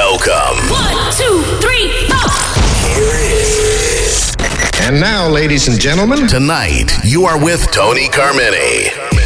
Welcome. One, two, three, four. And now, ladies and gentlemen, Tonight, you are with Tony Carmine.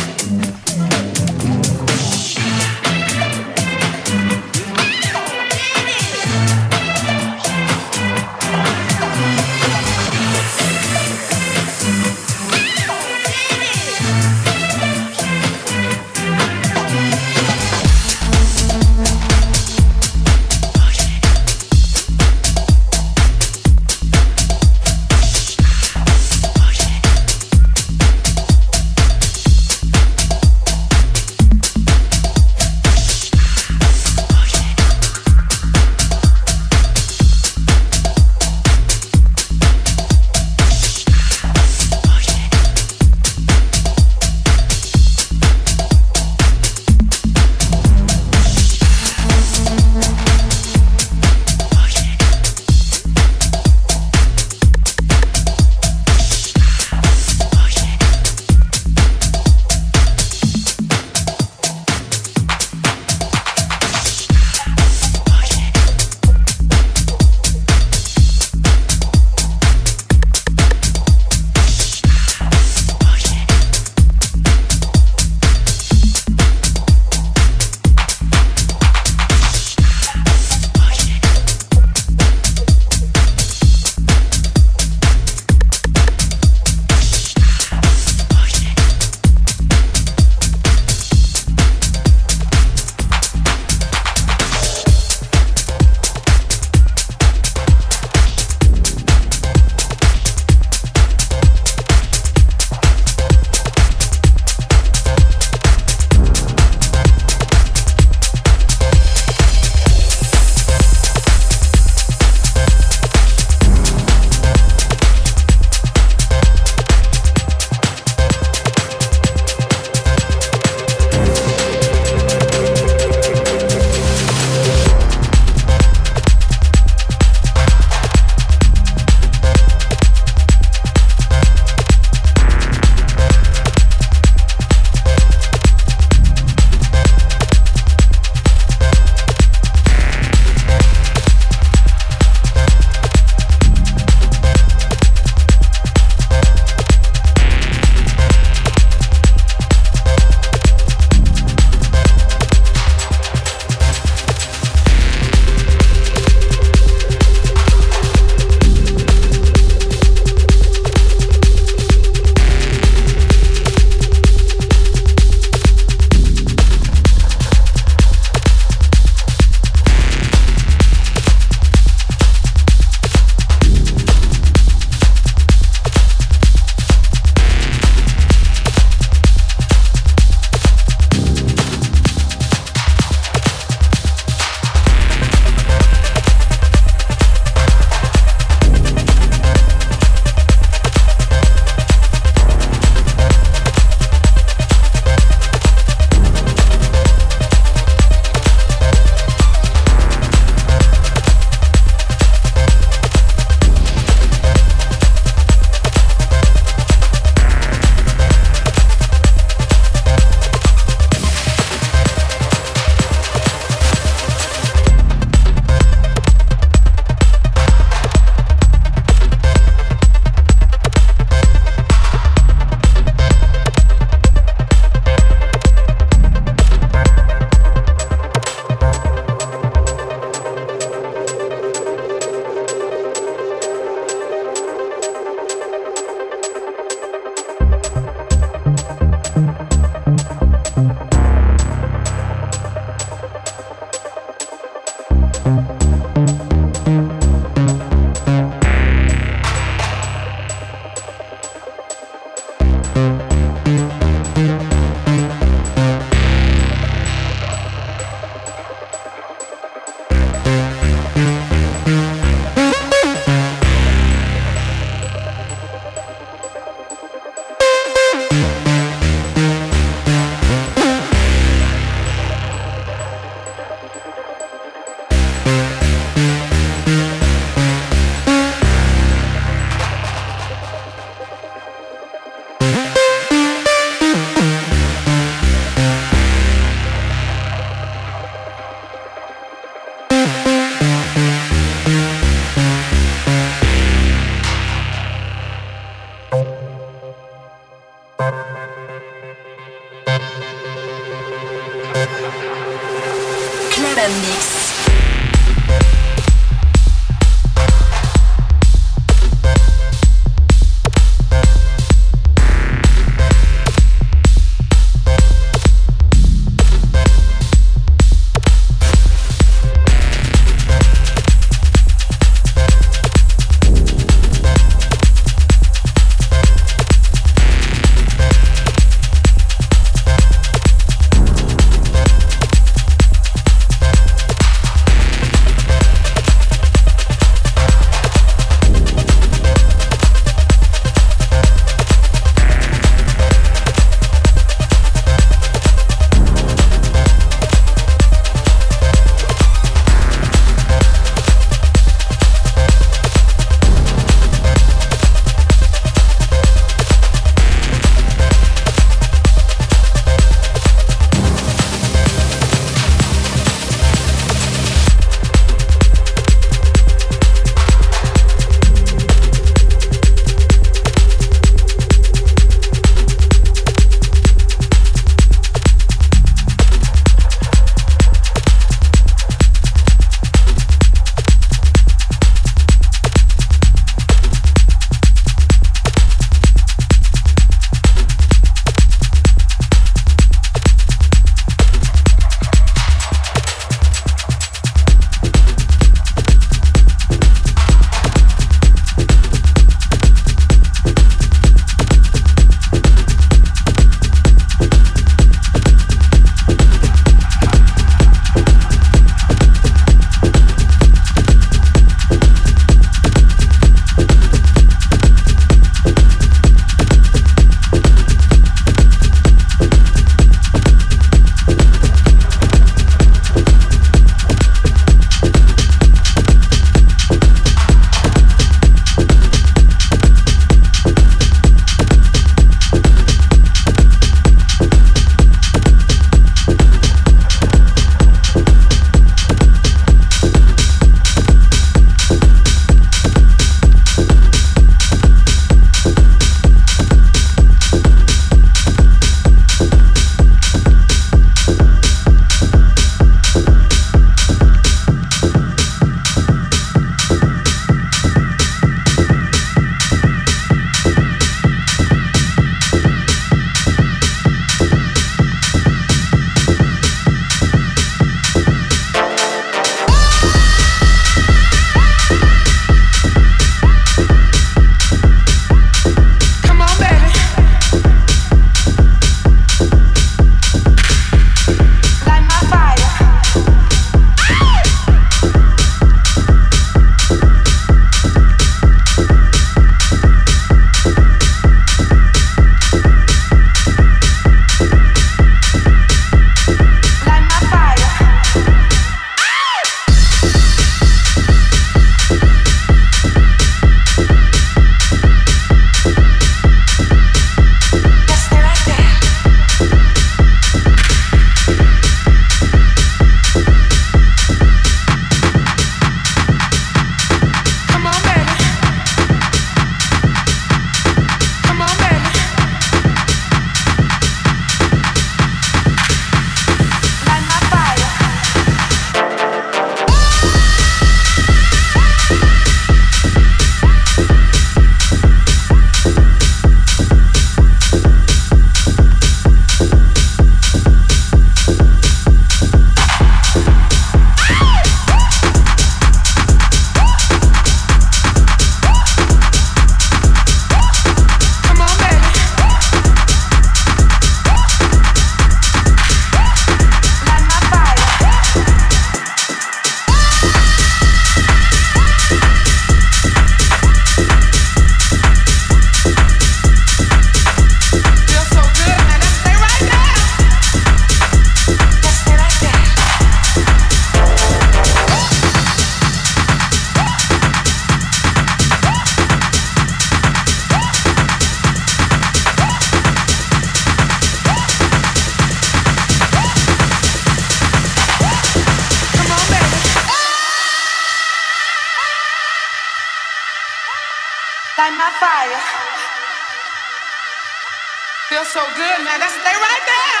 Feels so good, man. That's stay right there.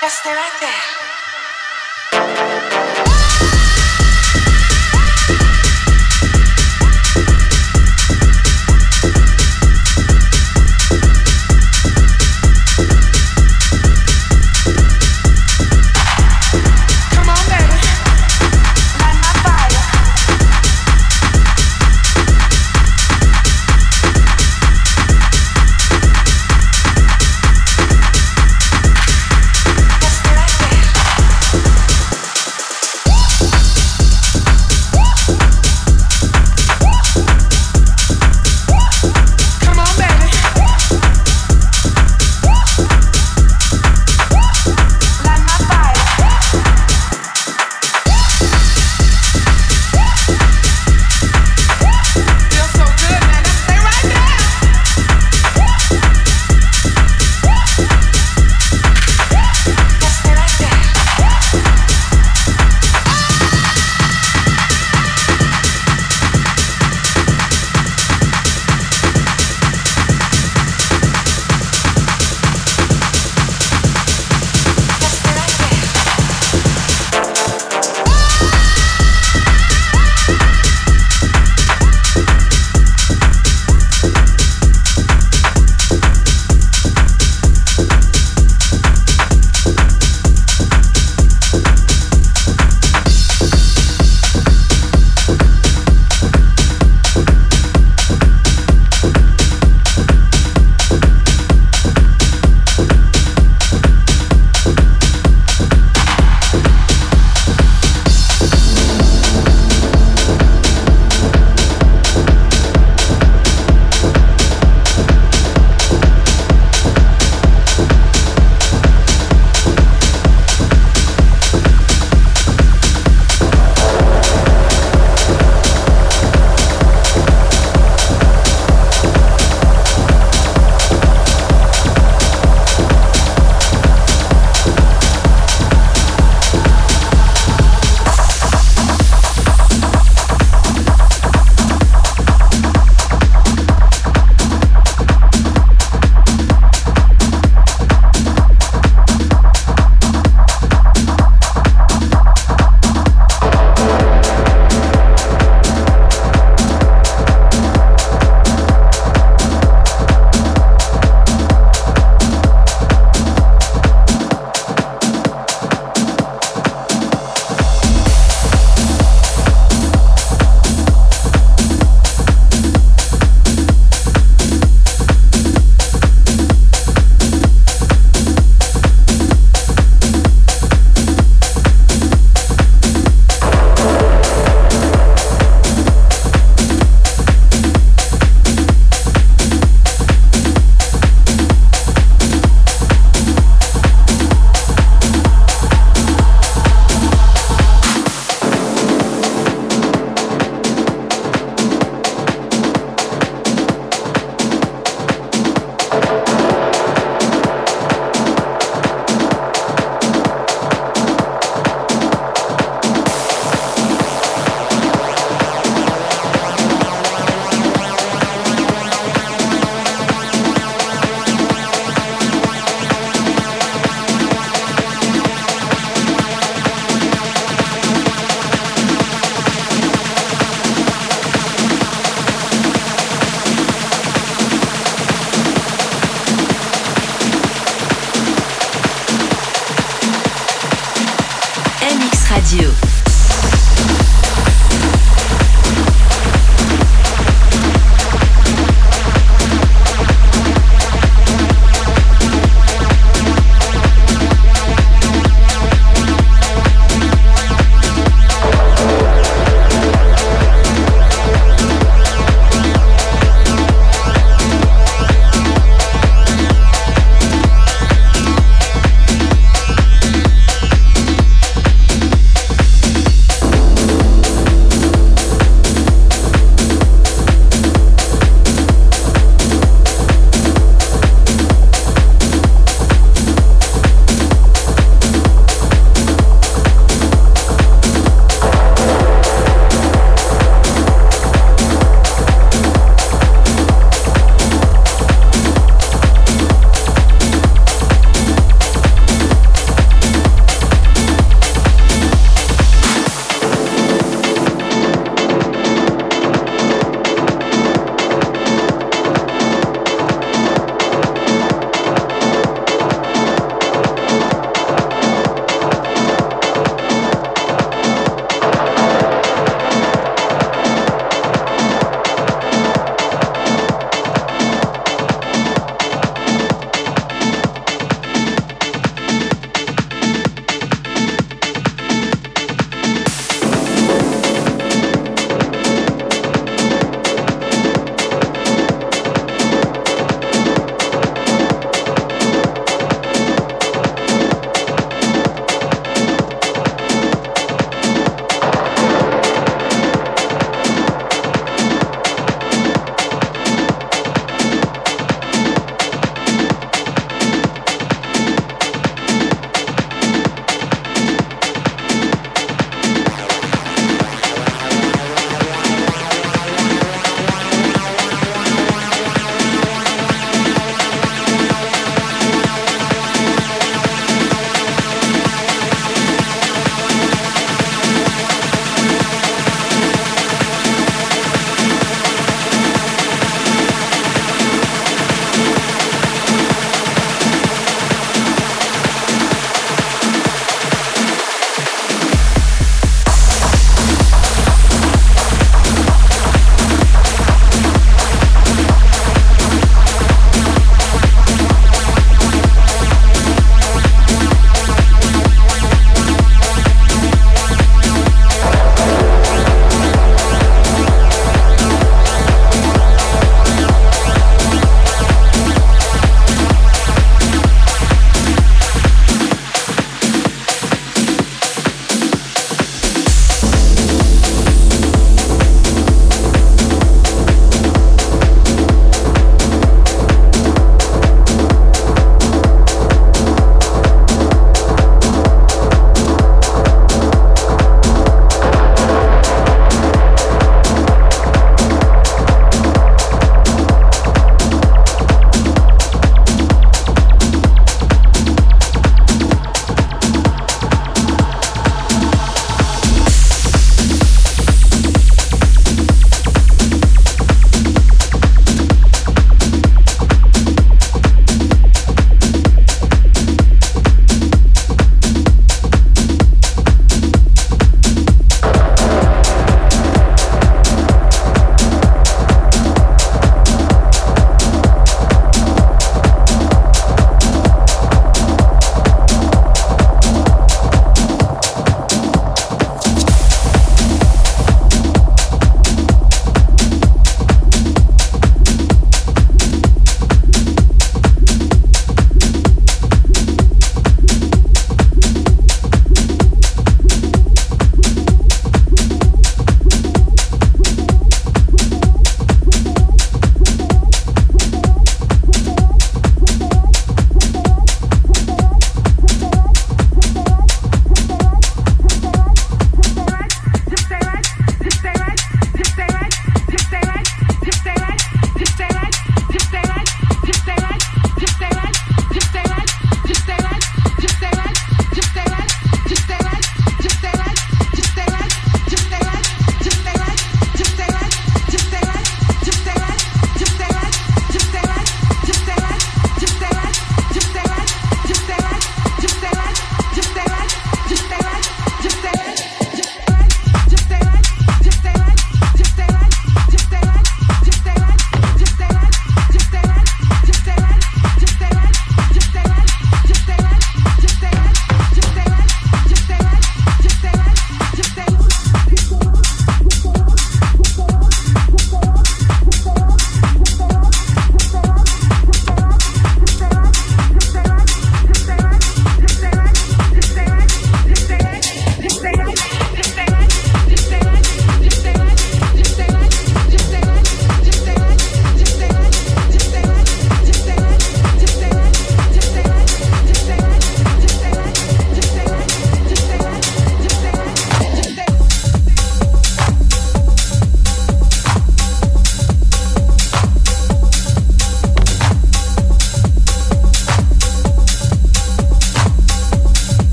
That's stay right there.